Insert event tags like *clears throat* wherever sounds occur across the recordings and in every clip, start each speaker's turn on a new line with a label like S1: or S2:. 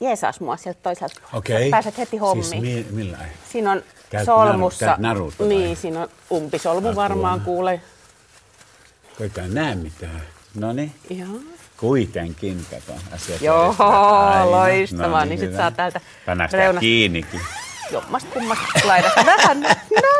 S1: jeesaas mua sieltä toiselta.
S2: Okei.
S1: Pääset heti hommiin.
S2: Siis mi- millä
S1: Siinä on
S2: Käyt
S1: solmussa.
S2: naru- vai?
S1: niin, siinä on umpisolmu
S2: Apua.
S1: varmaan kuule.
S2: Koitaan näe mitään. No niin.
S1: Joo.
S2: Kuitenkin, kato, asiat
S1: Joo,
S2: aina.
S1: loistavaa, niin sit
S2: hyvä.
S1: saa täältä
S2: Pänästää
S1: reunasta-
S2: kiinnikin.
S1: Jommasta kummasta laidasta vähän. No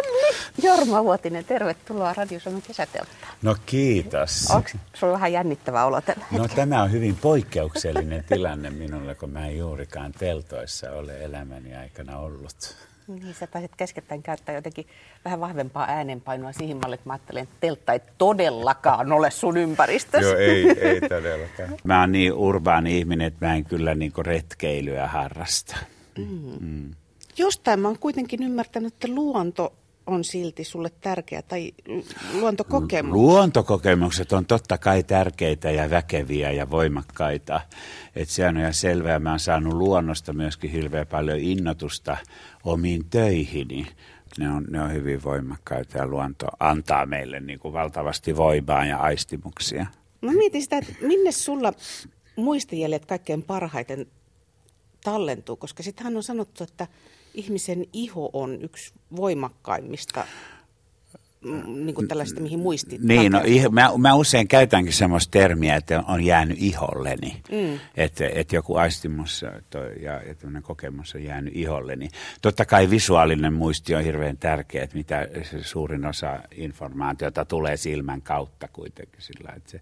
S1: niin. Jorma Vuotinen, tervetuloa Radio Suomen kesätelttaan.
S2: No kiitos.
S1: Onko sulla vähän jännittävä olo tällä?
S2: No tämä on hyvin poikkeuksellinen tilanne minulle, kun mä en juurikaan teltoissa ole elämäni aikana ollut.
S1: Niin, sä taisit keskettäin käyttää jotenkin vähän vahvempaa äänenpainoa siihen malliin, että mä ajattelen, että teltta ei todellakaan ole sun ympäristössä.
S2: Joo, ei, ei todellakaan. Mä oon niin urbaani ihminen, että mä en kyllä niinku retkeilyä harrasta.
S1: Jostain mä oon kuitenkin ymmärtänyt, että luonto on silti sulle tärkeä, tai lu- luontokokemus.
S2: Luontokokemukset on totta kai tärkeitä ja väkeviä ja voimakkaita. Et se on ihan selvää. Mä oon saanut luonnosta myöskin hirveän paljon innotusta omiin töihini. Ne on, ne on hyvin voimakkaita ja luonto antaa meille niin kuin valtavasti voimaa ja aistimuksia.
S1: Mä mietin sitä, että minne sulla muistijäljet kaikkein parhaiten tallentuu, koska sitähän on sanottu, että ihmisen iho on yksi voimakkaimmista mm, niin kuin tällaista, mihin muistit.
S2: Niin, no, iho, mä, mä usein käytänkin semmoista termiä, että on jäänyt iholleni. Mm. Että et joku aistimus toi, ja, ja tämmöinen kokemus on jäänyt iholleni. Totta kai visuaalinen muisti on hirveän tärkeä, että mitä se suurin osa informaatiota tulee silmän kautta kuitenkin sillä, että se,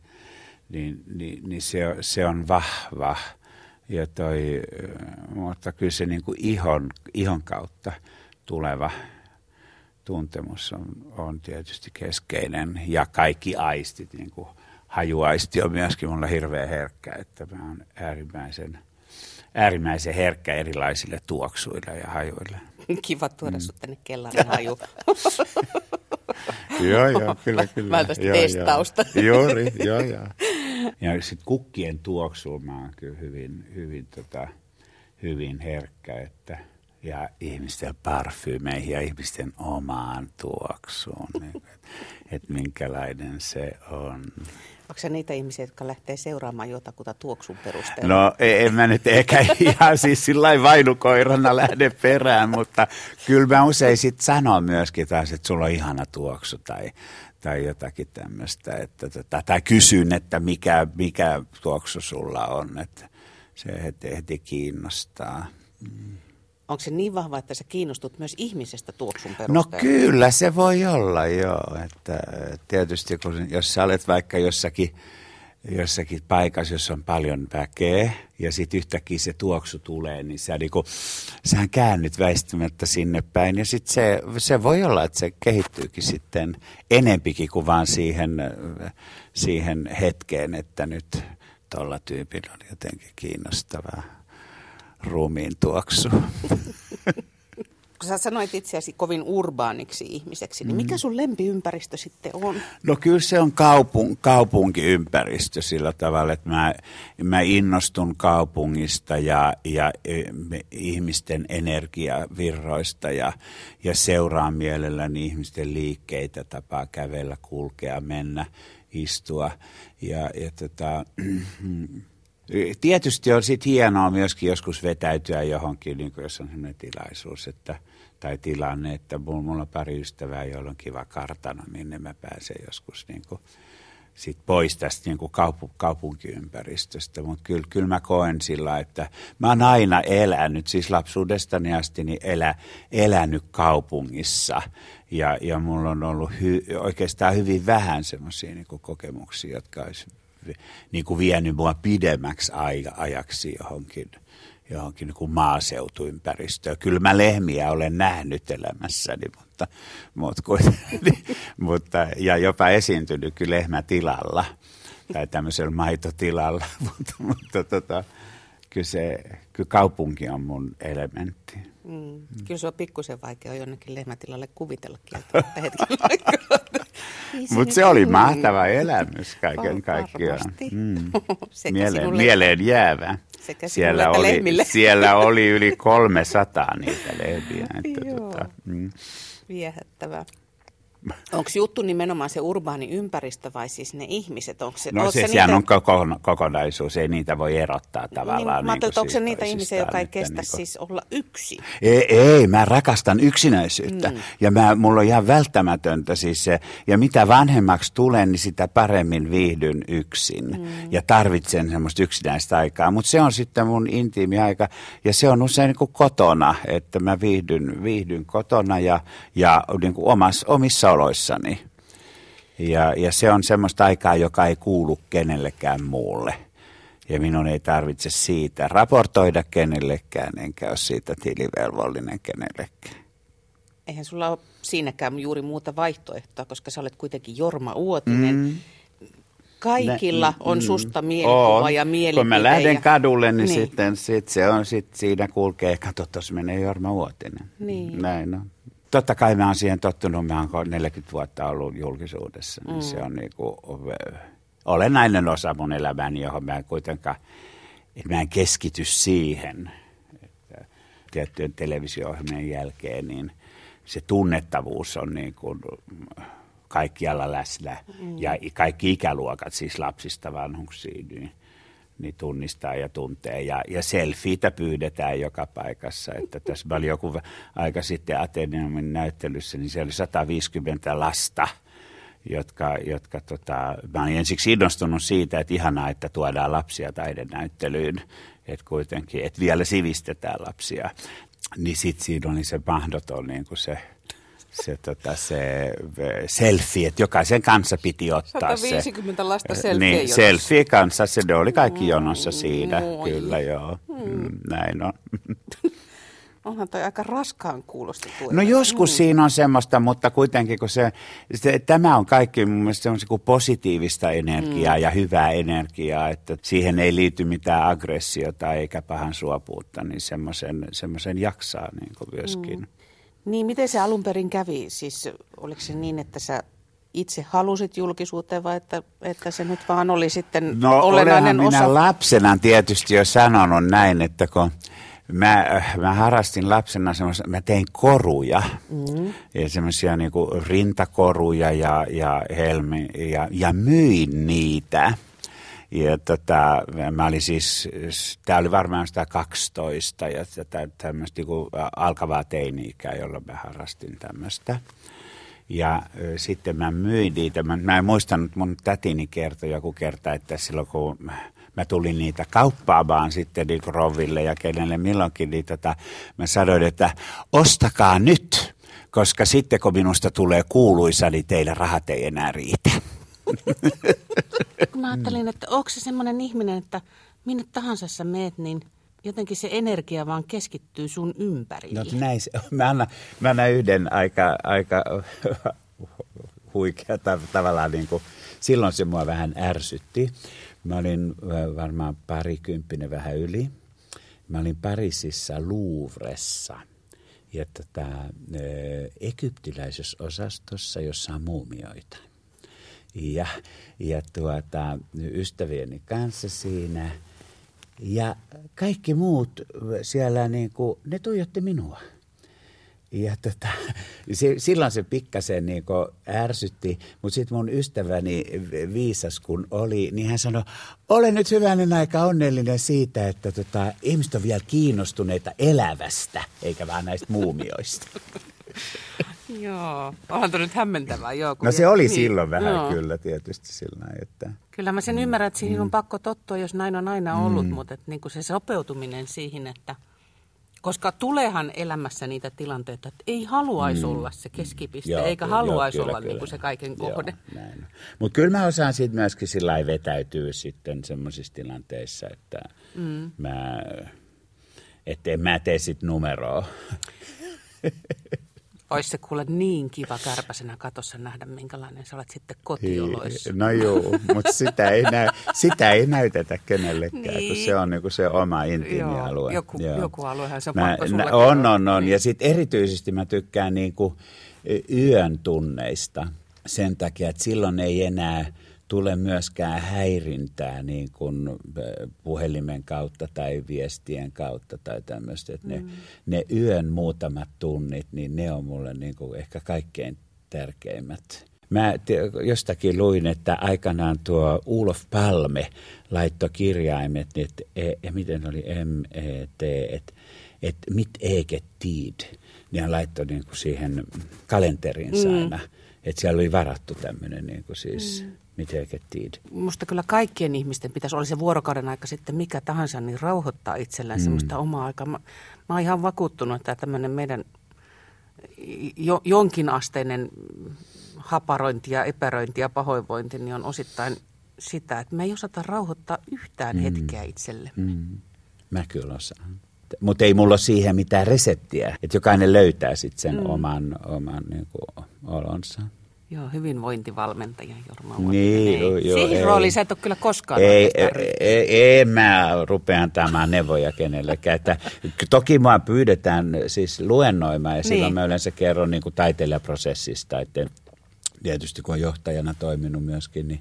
S2: niin, niin, niin se, se on vahva. Ja toi, äh, mutta kyllä se niin kuin ihon, ihon kautta tuleva tuntemus on, on tietysti keskeinen ja kaikki aistit, niin kuin hajuaisti on myöskin mulla hirveän herkkä, että mä oon äärimmäisen, äärimmäisen herkkä erilaisille tuoksuille ja hajuille. *laughs*
S1: Kiva tuoda sut tänne kellarin haju. *laughs*
S2: Joo, joo, kyllä, *laughs* kyllä.
S1: Vähän tästä
S2: Joo,
S1: testausta.
S2: Joo, Juuri, joo, joo. Ja sitten kukkien tuoksuun mä oon kyllä hyvin, hyvin, tota, hyvin herkkä, että ja ihmisten parfyymeihin ja ihmisten omaan tuoksuun, *laughs* että et minkälainen se on.
S1: Onko se niitä ihmisiä, jotka lähtee seuraamaan jotakuta tuoksun perusteella?
S2: No e- en mä nyt ehkä *laughs* ihan siis sillä vainukoirana lähde perään, mutta kyllä mä usein sit sanon myöskin taas, että sulla on ihana tuoksu tai, tai jotakin tämmöistä, että, tota, tai kysyn, että mikä, mikä tuoksu sulla on, että se heti, heti kiinnostaa.
S1: Onko se niin vahva, että sä kiinnostut myös ihmisestä tuoksun
S2: No
S1: perusteella?
S2: kyllä se voi olla joo, että tietysti kun, jos sä olet vaikka jossakin, jossakin paikassa, jossa on paljon väkeä ja sitten yhtäkkiä se tuoksu tulee, niin sä niinku, sähän käännyt väistämättä sinne päin. Ja sitten se, se voi olla, että se kehittyykin sitten enempikin kuin vaan siihen, siihen hetkeen, että nyt tuolla tyypillä on jotenkin kiinnostavaa ruumiin tuoksu. *laughs*
S1: Kun sä sanoit itseäsi kovin urbaaniksi ihmiseksi, niin mikä sun lempiympäristö sitten on?
S2: No kyllä se on kaupun, kaupunkiympäristö sillä tavalla, että mä, mä innostun kaupungista ja, ja e, ihmisten energiavirroista ja, ja seuraan mielelläni ihmisten liikkeitä, tapaa kävellä, kulkea, mennä, istua. Ja, ja tota, *clears throat* tietysti on sitten hienoa myöskin joskus vetäytyä johonkin, niin jos on sellainen tilaisuus, että tai tilanne, että mulla, on pari ystävää, joilla on kiva kartano, minne mä pääsen joskus niin kuin, sit pois tästä niin kuin kaupu, kaupunkiympäristöstä. Mutta kyllä, kyllä mä koen sillä, että mä oon aina elänyt, siis lapsuudestani asti niin elä, elänyt kaupungissa. Ja, ja mulla on ollut hy, oikeastaan hyvin vähän semmoisia niin kokemuksia, jotka olisi niin kuin vienyt mua pidemmäksi ajaksi johonkin johonkin niin kuin maaseutuympäristöön. Kyllä mä lehmiä olen nähnyt elämässäni, mutta, mutta, *laughs* mutta ja jopa esiintynyt kyllä lehmätilalla tai tämmöisellä maitotilalla, *laughs* mutta, mutta tota, kyllä, se, kyllä kaupunki on mun elementti.
S1: Mm. Kyllä se on pikkusen vaikea jonnekin lehmätilalle kuvitellakin, että hetken aikaa. *laughs*
S2: Mutta se oli mahtava elämys kaiken kaikkiaan.
S1: Mm.
S2: Mieleen, mieleen jäävä.
S1: Sekä
S2: siellä
S1: oli,
S2: siellä *laughs* oli yli 300 niitä lehmiä. Että
S1: Joo.
S2: tota, mm.
S1: Viehättävää. Onko juttu nimenomaan se urbaani ympäristö vai siis ne ihmiset? Onko se,
S2: no se,
S1: se niitä...
S2: on koko, kokonaisuus, ei niitä voi erottaa tavallaan.
S1: Niin, niin onko se niitä
S2: toisistaan,
S1: ihmisiä, jotka ei kestä
S2: niin kuin...
S1: siis olla yksi?
S2: Ei, ei, mä rakastan yksinäisyyttä. Mm. Ja mä, mulla on ihan välttämätöntä siis se, ja mitä vanhemmaksi tulen, niin sitä paremmin viihdyn yksin. Mm. Ja tarvitsen semmoista yksinäistä aikaa. Mutta se on sitten mun intiimi aika, ja se on usein niin kuin kotona, että mä viihdyn, viihdyn kotona ja, ja niin kuin omas, omissa oloissani. Ja, ja se on semmoista aikaa, joka ei kuulu kenellekään muulle. Ja minun ei tarvitse siitä raportoida kenellekään, enkä ole siitä tilivelvollinen kenellekään.
S1: Eihän sulla ole siinäkään juuri muuta vaihtoehtoa, koska sä olet kuitenkin Jorma Uotinen. Mm. Kaikilla Nä, on mm, susta mielikuva on. ja mielipide.
S2: Kun mä lähden kadulle, niin, niin. sitten sit se on, sit siinä kulkee, kato, tuossa menee Jorma Uotinen.
S1: Niin.
S2: Näin on. Totta kai mä oon siihen tottunut, mä oon 40 vuotta ollut julkisuudessa, niin mm. se on niinku olennainen osa mun elämäni, johon mä en kuitenkaan, mä en keskity siihen. Että tiettyjen televisio jälkeen, niin se tunnettavuus on niin kuin kaikkialla läsnä. Mm. Ja kaikki ikäluokat, siis lapsista vanhuksiin, niin, niin tunnistaa ja tuntee. Ja, ja selfieitä pyydetään joka paikassa. Että tässä oli joku aika sitten Ateneumin näyttelyssä, niin siellä oli 150 lasta – jotka, jotka tota, mä olin ensiksi innostunut siitä, että ihanaa, että tuodaan lapsia taidenäyttelyyn, että kuitenkin, että vielä sivistetään lapsia. Niin sitten siinä oli se mahdoton niin kuin se se, tota, se selfie, että jokaisen kanssa piti ottaa
S1: 150
S2: se.
S1: lasta selfie
S2: Niin,
S1: jonossa.
S2: selfie kanssa, se ne oli kaikki jonossa siinä, mm, kyllä joo, mm. näin on. *laughs*
S1: Onhan toi aika raskaan kuulosta.
S2: No joskus mm. siinä on semmoista, mutta kuitenkin kun se, se tämä on kaikki mun mielestä semmoista kuin positiivista energiaa mm. ja hyvää energiaa, että siihen ei liity mitään aggressiota eikä pahan suopuutta, niin semmoisen, semmoisen jaksaa niin kuin myöskin. Mm.
S1: Niin, miten se alun perin kävi? Siis oliko se niin, että sä itse halusit julkisuuteen vai että, että se nyt vaan oli sitten
S2: no,
S1: olennainen
S2: osa?
S1: minä
S2: lapsena tietysti jo sanonut näin, että kun mä, mä harrastin lapsena semmoista, mä tein koruja, mm. ja semmoisia niinku rintakoruja ja, ja helmi, ja, ja myin niitä. Ja tota, mä olin siis, tämä oli varmaan sitä 12 ja tämmöistä niinku alkavaa teini-ikää, jolloin mä harrastin tämmöistä. Ja sitten mä myin niitä. Mä, mä en muistanut, mun tätini kertoi joku kerta, että silloin kun mä tulin niitä kauppaamaan sitten niin roville ja kenelle milloinkin, niin tota, mä sanoin, että ostakaa nyt, koska sitten kun minusta tulee kuuluisa, niin teille rahat ei enää riitä. *laughs*
S1: Ajattelin, että onko se semmoinen ihminen, että minne tahansa sä meet, niin jotenkin se energia vaan keskittyy sun ympärille.
S2: No näin se Mä annan, mä annan yhden aika, aika *laughs* huikea tavallaan niin kuin, silloin se mua vähän ärsytti. Mä olin varmaan parikymppinen vähän yli. Mä olin Pariisissa Louvressa ja tota, egyptiläisessä osastossa, jossa on muumioita. Ja, ja tuota, ystävieni kanssa siinä. Ja kaikki muut siellä, niin kuin, ne tuijotti minua. Ja tota, se, silloin se pikkasen niin ärsytti, mutta sitten mun ystäväni viisas kun oli, niin hän sanoi, olen nyt hyvänen aika onnellinen siitä, että tota, ihmiset on vielä kiinnostuneita elävästä, eikä vaan näistä muumioista. *laughs*
S1: Joo, onhan tuo nyt hämmentävää. Joo,
S2: no se oli niin. silloin vähän Joo. kyllä tietysti sillä että...
S1: Kyllä mä sen mm. ymmärrän, että siihen mm. on pakko tottua, jos näin on aina ollut, mm. mutta että niin kuin se sopeutuminen siihen, että – koska tuleehan elämässä niitä tilanteita, että ei haluaisi mm. olla se keskipiste, joo, eikä haluaisi joo, kyllä, olla kyllä. Niin se kaiken kohde.
S2: Mutta kyllä mä osaan siitä myöskin sillä vetäytyä sitten semmoisissa tilanteissa, että mm. mä, en mä tee sit numeroa. *laughs*
S1: Olisi se kuule niin kiva kärpäsenä katossa nähdä, minkälainen sä olet sitten kotioloissa.
S2: No joo, mutta sitä ei, näy, sitä ei näytetä kenellekään, niin. kun se on niin kuin se oma intiimi alue.
S1: Joku, joo. joku aluehan se on mä, pakko
S2: On, on, on. Niin. Ja sitten erityisesti mä tykkään niin kuin yön tunneista sen takia, että silloin ei enää – tule myöskään häirintää niin kuin puhelimen kautta tai viestien kautta tai tämmöistä. Että mm. ne, ne yön muutamat tunnit, niin ne on mulle niin kuin ehkä kaikkein tärkeimmät. Mä jostakin luin, että aikanaan tuo Ulof Palme laittoi kirjaimet, että e, ja miten oli M-E-T, että et mit eget tid. Niin hän laittoi niin kuin siihen kalenteriinsa mm. aina, että siellä oli varattu tämmöinen niin kuin siis... Mm tid.
S1: Musta kyllä kaikkien ihmisten pitäisi, oli se vuorokauden aika sitten mikä tahansa, niin rauhoittaa itsellään mm. semmoista omaa aikaa. Mä, mä oon ihan vakuuttunut, että tämmöinen meidän jo, jonkinasteinen haparointi ja epäröinti ja pahoinvointi niin on osittain sitä, että me ei osata rauhoittaa yhtään mm. hetkeä itselle. Mm.
S2: Mä kyllä osaan. Mutta ei mulla ole siihen mitään reseptiä, että jokainen löytää sitten sen mm. oman, oman niin kuin, olonsa.
S1: Joo, hyvinvointivalmentaja Jorma
S2: Niin, joo, joo,
S1: Siihen ei, rooliin sä et ole kyllä koskaan
S2: ei, ei, ei, ei, mä rupean antamaan neuvoja kenellekään. Että, toki mua pyydetään siis luennoimaan ja silloin niin. mä yleensä kerron niin kuin taiteilijaprosessista. Että tietysti kun on johtajana toiminut myöskin, niin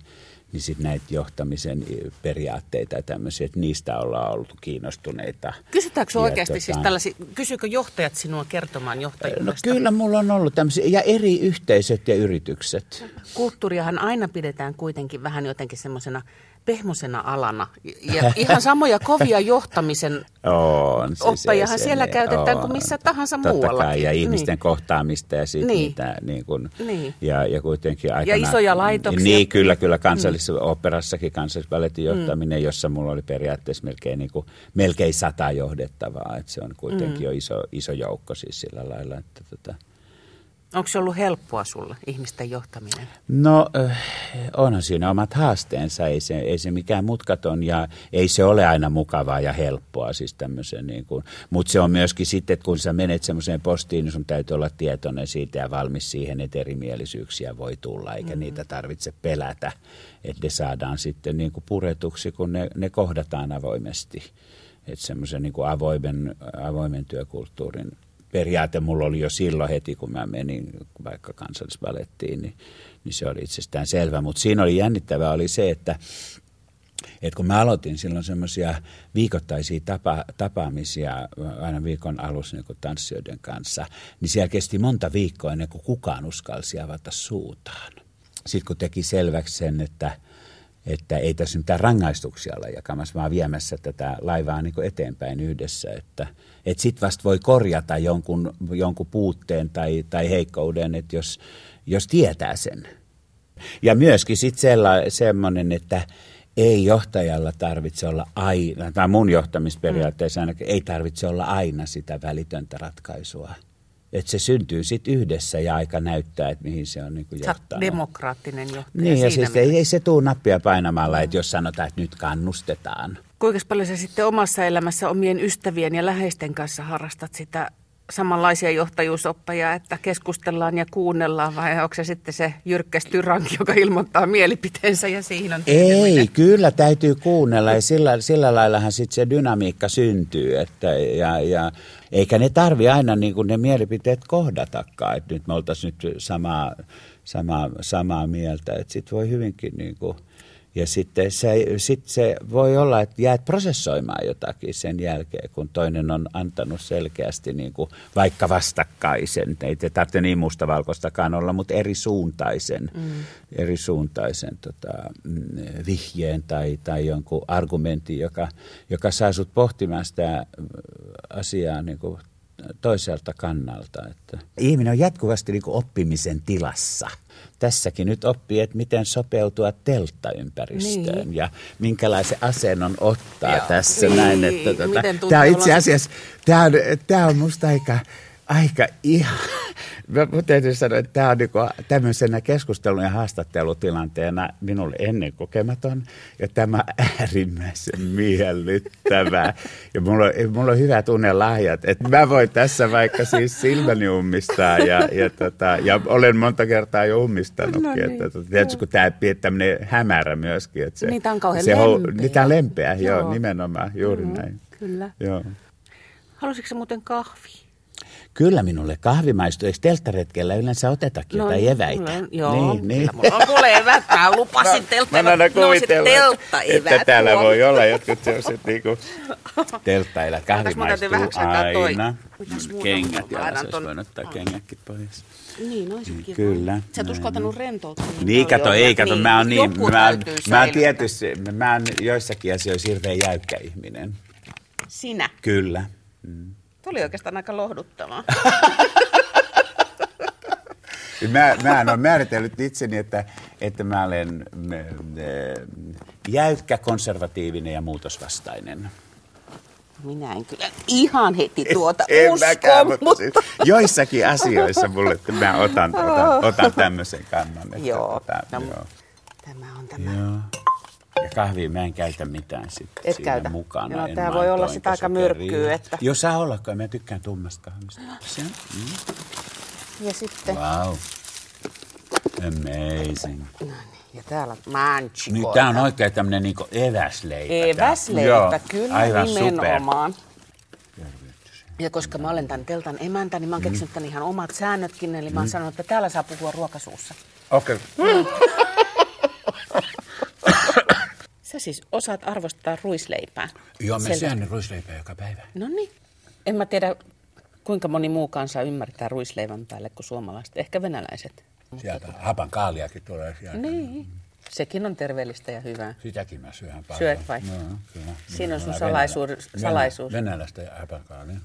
S2: niin sitten näitä johtamisen periaatteita ja tämmöisiä, että niistä ollaan ollut kiinnostuneita.
S1: Kysytäänkö oikeasti tota, siis tällaisia, kysyykö johtajat sinua kertomaan johtajuudesta?
S2: No kyllä mulla on ollut tämmöisiä, ja eri yhteisöt ja yritykset.
S1: Kulttuuriahan aina pidetään kuitenkin vähän jotenkin semmoisena pehmosena alana. Ja ihan samoja kovia johtamisen *laughs* on, siis oppejahan siellä niin, käytetään on, kuin missä tahansa muualla.
S2: Ja ihmisten niin. kohtaamista ja siitä niin. mitä, niin kuin, niin. Ja, ja kuitenkin
S1: aikana, Ja isoja laitoksia.
S2: Niin, kyllä, kyllä kansallisessa mm. operassakin kansallisvalletin johtaminen, mm. jossa mulla oli periaatteessa melkein, niin kuin, melkein sata johdettavaa. Että se on kuitenkin mm. jo iso, iso joukko siis sillä lailla, että tota,
S1: Onko se ollut helppoa sulle, ihmisten johtaminen?
S2: No äh, onhan siinä omat haasteensa, ei se, ei se mikään mutkaton ja ei se ole aina mukavaa ja helppoa siis tämmöisen niin kuin, mutta se on myöskin sitten, että kun sä menet semmoiseen postiin, niin sun täytyy olla tietoinen siitä ja valmis siihen, että erimielisyyksiä voi tulla, eikä mm-hmm. niitä tarvitse pelätä, että ne saadaan sitten niin kuin puretuksi, kun ne, ne kohdataan avoimesti. Että semmoisen niin kuin avoimen, avoimen työkulttuurin periaate mulla oli jo silloin heti, kun mä menin vaikka kansallisvalettiin, niin, niin se oli itsestään selvä. Mutta siinä oli jännittävää oli se, että et kun mä aloitin silloin semmoisia viikoittaisia tapa, tapaamisia aina viikon alussa niin tanssijoiden kanssa, niin siellä kesti monta viikkoa ennen kuin kukaan uskalsi avata suutaan. Sitten kun teki selväksi sen, että – että ei tässä mitään rangaistuksia olla jakamassa, vaan viemässä tätä laivaa niin eteenpäin yhdessä. Että, että sitten vasta voi korjata jonkun, jonkun puutteen tai, tai heikkouden, että jos, jos tietää sen. Ja myöskin sitten semmoinen, että ei johtajalla tarvitse olla aina, tai mun johtamisperiaatteessa ainakin, ei tarvitse olla aina sitä välitöntä ratkaisua että se syntyy sitten yhdessä ja aika näyttää, että mihin se on niin kuin johtanut.
S1: demokraattinen johtaja
S2: Niin ja siis ei, ei se tule nappia painamalla, että jos sanotaan, että nyt kannustetaan.
S1: Kuinka paljon sä sitten omassa elämässä omien ystävien ja läheisten kanssa harrastat sitä samanlaisia johtajuusoppeja, että keskustellaan ja kuunnellaan, vai onko se sitten se jyrkkä styranki, joka ilmoittaa mielipiteensä ja siinä on
S2: Ei, kyllä täytyy kuunnella. Ja sillä, sillä laillahan sitten se dynamiikka syntyy, että, ja, ja, eikä ne tarvi aina niin kuin ne mielipiteet kohdatakaan, että nyt me oltaisiin nyt samaa, samaa, samaa mieltä, että sitten voi hyvinkin niin kuin – ja sitten se, sit se voi olla, että jäät prosessoimaan jotakin sen jälkeen, kun toinen on antanut selkeästi niin kuin vaikka vastakkaisen, ei te tarvitse niin mustavalkoistakaan olla, mutta eri suuntaisen, mm. eri suuntaisen tota, mm, vihjeen tai, tai jonkun argumentin, joka, joka saa sut pohtimaan sitä asiaa niin kuin toiselta kannalta. Että ihminen on jatkuvasti niin oppimisen tilassa tässäkin nyt oppii, että miten sopeutua telttaympäristöön niin. ja minkälaisen asennon ottaa Joo. tässä niin. näin. Että, tuota, tämä on itse asiassa, tämä on, tämä on musta aika, aika ihan, mä täytyy sanoa, että tämä on niin tämmöisenä keskustelun ja haastattelutilanteena minulle ennen kokematon ja tämä äärimmäisen miellyttävää. Ja mulla on, mulla on hyvä tunne lahjat, että mä voin tässä vaikka siis silmäni ummistaa ja, ja, tota, ja olen monta kertaa jo ummistanutkin. No niin, että, tota, tietysti kun tämä tämmöinen hämärä myöskin. Että se,
S1: niitä on kauhean se, lempeä.
S2: Niitä on lempeä, joo, joo nimenomaan, juuri mm, näin.
S1: Kyllä. Joo. Halusitko muuten kahvia?
S2: Kyllä minulle kahvi maistuu. Eikö telttaretkellä yleensä otetakin
S1: No,
S2: jotain eväitä?
S1: mulla on- joo,
S2: niin, niin.
S1: kyllä mulla on kuule evät. Mä lupasin teltta.
S2: Mä aina
S1: no, se
S2: kuvitella,
S1: telttaevät
S2: että täällä voi olla jotkut sellaiset niinku *laughs* telttailla. Kahvi maistuu aina. Kengät?
S1: Mä laitan
S2: se olisi voinut ottaa kengätkin pois.
S1: Niin, olisit kiva.
S2: Kyllä,
S1: Sä et uskaltanut rentoutua.
S2: Niin, kato,
S1: paljon.
S2: ei, kato, mä oon niin,
S1: joku
S2: mä oon,
S1: täytyy
S2: mä oon tietysti, mä oon joissakin asioissa hirveän jäykkä ihminen.
S1: Sinä.
S2: Kyllä.
S1: Tuo oli oikeastaan aika lohduttavaa. *laughs*
S2: Mä, mä olen määritellyt itseni, että, että mä olen äh, jäykkä, konservatiivinen ja muutosvastainen.
S1: Minä en kyllä ihan heti tuota
S2: En
S1: usko,
S2: mäkään, mutta,
S1: mutta...
S2: siis joissakin asioissa mulle, että mä otan, otan, otan tämmöisen kannan. Että,
S1: Joo.
S2: Tota,
S1: No,
S2: joo.
S1: Tämä on tämä.
S2: joo. Ja kahvia mä en käytä mitään sit
S1: Et
S2: siinä
S1: käytä.
S2: mukana.
S1: Joo,
S2: en
S1: tää voi olla
S2: enkä
S1: sit aika myrkkyä, että-
S2: Joo, saa ollakaan. Mä tykkään tummasta kahvista. Se, mm.
S1: Ja sitten...
S2: Wow. Amazing.
S1: Ja täällä manchiko.
S2: Niin, tää on oikein tämmönen niinku eväsleipä.
S1: Eväsleipä,
S2: Joo,
S1: kyllä
S2: aivan
S1: nimenomaan.
S2: Super.
S1: Ja koska mä olen tämän teltan emäntä, niin mä oon keksinyt tämän ihan omat säännötkin. Eli mä oon sanonut, että täällä saa puhua ruokasuussa.
S2: Okei. Okay. *laughs*
S1: Sä siis osaat arvostaa ruisleipää.
S2: Joo, mä
S1: Selvästi.
S2: syön ruisleipää joka päivä.
S1: No niin. En mä tiedä, kuinka moni muu kansa ymmärtää ruisleivän päälle kuin suomalaiset. Ehkä venäläiset.
S2: Sieltä hapan kaaliakin tulee sieltä.
S1: Niin. Sekin on terveellistä ja hyvää.
S2: Sitäkin mä syön paljon.
S1: Syöt vai?
S2: Joo, kyllä.
S1: Siinä on sun salaisuus- salaisuus.
S2: Venäläistä hapan kaalia.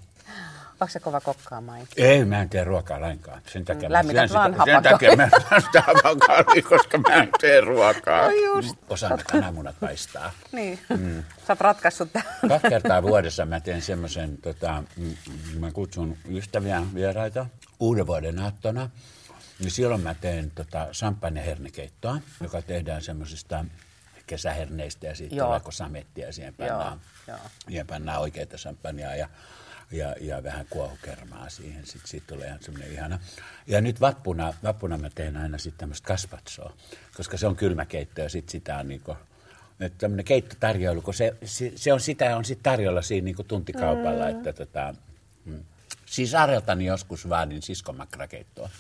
S1: Onko se kova kokkaamaan?
S2: Ei, mä en tee ruokaa lainkaan. Sen takia, mä
S1: Lämmität
S2: syön
S1: vaan
S2: sitä, sen takia mä sitä hapankaalia, koska mä en tee ruokaa.
S1: No just.
S2: Osaan kananmunat paistaa.
S1: Niin. Mm. Sä oot ratkaissut tämän.
S2: Kaksi kertaa vuodessa mä teen semmoisen, tota, mm, mä kutsun ystäviä, vieraita uuden vuoden aattona. Niin silloin mä teen tota, champagne-hernekeittoa, joka tehdään semmoisista kesäherneistä ja
S1: Joo.
S2: tulee samettia ja siihen pannaan,
S1: joo.
S2: siihen pannaan oikeita champagnea ja, ja, ja vähän kuohukermaa siihen. Sitten siitä tulee ihan semmoinen ihana. Ja nyt vappuna, vappuna mä teen aina sitten tämmöistä kaspatsoa, koska se on kylmäkeitto ja sitten sitä on niinku, että tämmöinen keittotarjoilu, kun se, se, se on sitä on sitten tarjolla siinä niinku tuntikaupalla, mm. että tota, mm. Sisareltani joskus vaadin siskomakrakeittoa.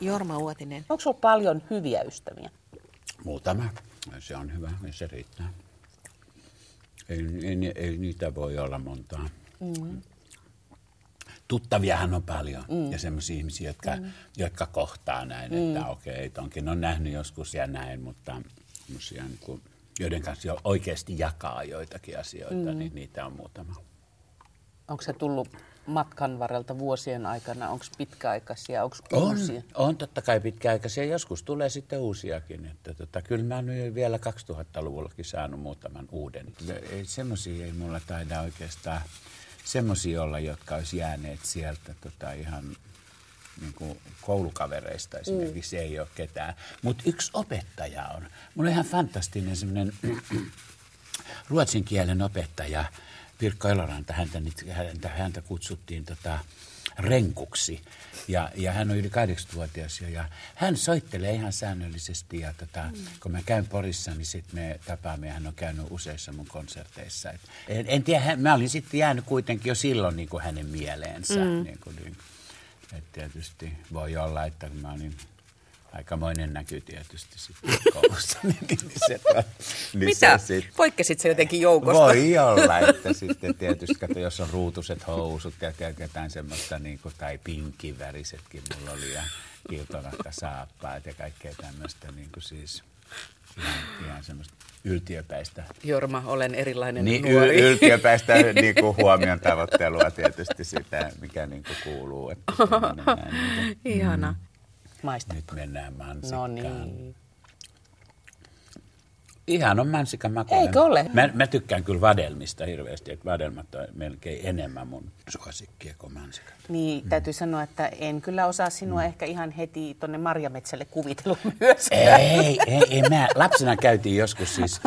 S3: Jorma Uotinen.
S1: Onko sulla paljon hyviä ystäviä?
S2: Muutama. Se on hyvä ja se riittää. Ei, ei, ei niitä voi olla montaa. Mm. Tuttaviahan on paljon mm. ja sellaisia ihmisiä, jotka, mm. jotka kohtaa näin, mm. että okei, tonkin on nähnyt joskus ja näin, mutta niin kuin, joiden kanssa jo oikeasti jakaa joitakin asioita, mm. niin niitä on muutama.
S1: Onko se tullut matkan varrelta vuosien aikana? Onko pitkäaikaisia? Onko
S2: On,
S1: uusia?
S2: on totta kai pitkäaikaisia. Joskus tulee sitten uusiakin. Että tota, kyllä mä oon nyt vielä 2000-luvullakin saanut muutaman uuden. Ei, semmosia ei mulla taida oikeastaan semmoisia olla, jotka olisi jääneet sieltä tota, ihan niin kuin koulukavereista esimerkiksi mm. ei ole ketään. Mutta yksi opettaja on. Mulla on ihan fantastinen semmoinen *clears throat* ruotsin kielen opettaja, Pirkko Eloranta, häntä, häntä, häntä kutsuttiin tota, renkuksi. Ja, ja hän on yli 80-vuotias jo, ja hän soittelee ihan säännöllisesti. Ja tota, mm. kun mä käyn Porissa, niin sitten me tapaamme, ja hän on käynyt useissa mun konserteissa. Et en, en tiedä, hän- mä olin sitten jäänyt kuitenkin jo silloin niin kuin hänen mieleensä. Mm. Niin kuin, niin, et tietysti voi olla, että kun mä olin aikamoinen näky tietysti sitten koulussa. *laughs* niin, niin se, niin
S1: Mitä?
S2: Se sit,
S1: Poikkesit se jotenkin joukosta?
S2: voi olla, että sitten tietysti, kato, jos on ruutuset housut ja jotain semmoista, niin kuin, tai pinkin värisetkin mulla oli ja kiltonakka saappaat ja kaikkea tämmöistä, niin kuin siis ihan, ihan semmoista yltiöpäistä
S1: Jorma, olen erilainen
S2: niin,
S1: nuori.
S2: yl- yltiöpäistä niin kuin huomion tavoittelua tietysti sitä, mikä niin kuin kuuluu. Että *laughs* niin
S1: Ihana. Maista.
S2: nyt mennään
S1: No
S2: mansikkaan.
S1: niin.
S2: Ihan on mansikan maku.
S1: Eikö ole?
S2: Mä, mä tykkään kyllä vadelmista hirveästi, että vadelmat on melkein enemmän mun suosikkia kuin mansikat.
S1: Niin, täytyy sanoa, että en kyllä osaa sinua mm. ehkä ihan heti tonne marjametsälle kuvitella *laughs* myös.
S2: Ei, ei, ei mä. Lapsena käytiin joskus siis,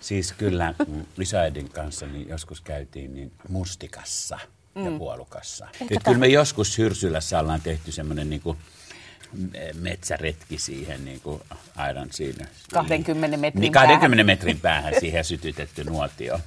S2: siis kyllä mm, isoäidin kanssa, niin joskus käytiin niin mustikassa ja puolukassa. Et kyllä me joskus Hyrsylässä ollaan tehty semmoinen niin kuin metsäretki siihen niin kuin aidan siinä.
S1: 20 metrin
S2: niin, 20 metrin päähän siihen sytytetty nuotio.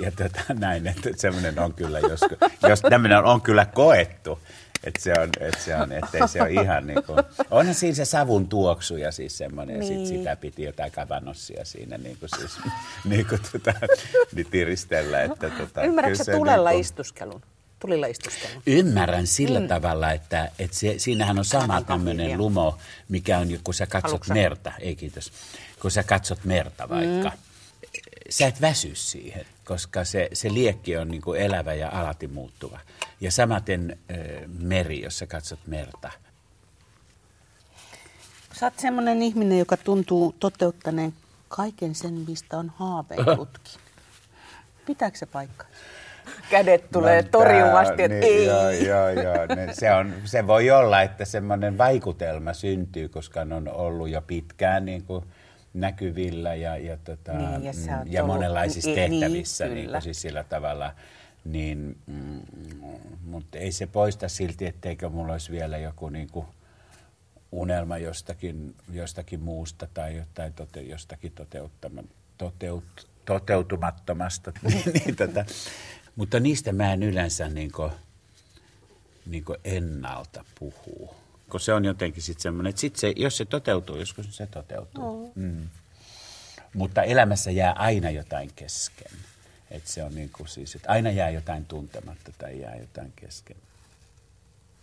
S2: ja tota, näin, että semmoinen on kyllä joskus, jos tämmöinen on kyllä koettu, että se on, että se on, ettei se ole ihan niin kuin, onhan siinä se savun tuoksu ja siis semmoinen, niin. ja sit sitä piti jotain kavanossia siinä niin kuin siis, *laughs* niin kuin tota, niin tiristellä. Että, tota,
S3: Ymmärrätkö se tulella niin kuin, istuskelun? Tulilla istuskelun?
S2: Ymmärrän sillä mm. tavalla, että, että se, siinähän on sama tämmöinen lumo, mikä on, kun sä katsot Haluatko? merta. Ei kiitos. Kun sä katsot merta vaikka. Mm. Sä et väsy siihen, koska se, se liekki on niin kuin elävä ja alati muuttuva. Ja samaten äh, meri, jos sä katsot merta.
S1: Sä oot semmoinen ihminen, joka tuntuu toteuttaneen kaiken sen, mistä on haaveilutkin. *laughs* Pitääkö se paikkaa?
S3: Kädet tulee torjuvasti, että niin, ei.
S2: Joo, joo, joo. Ne, se, on, se voi olla, että semmoinen vaikutelma syntyy, koska ne on ollut jo pitkään niin kuin näkyvillä ja, ja, tota, niin, ja, ja ollut, monenlaisissa niin, tehtävissä niin, niin kuin siis sillä tavalla. Niin, mm, mutta ei se poista silti, etteikö mulla olisi vielä joku niin kuin unelma jostakin, jostakin muusta tai jotain tote, jostakin toteuttama, toteut, toteutumattomasta. *laughs* niin, tota, mutta niistä mä en yleensä niin kuin, niin kuin ennalta puhu. Kun se on jotenkin sitten semmoinen, että sit se, jos se toteutuu, joskus se toteutuu. Mm. Mm. Mutta elämässä jää aina jotain kesken. Että se on niin kuin siis, että aina jää jotain tuntematta tai jää jotain kesken.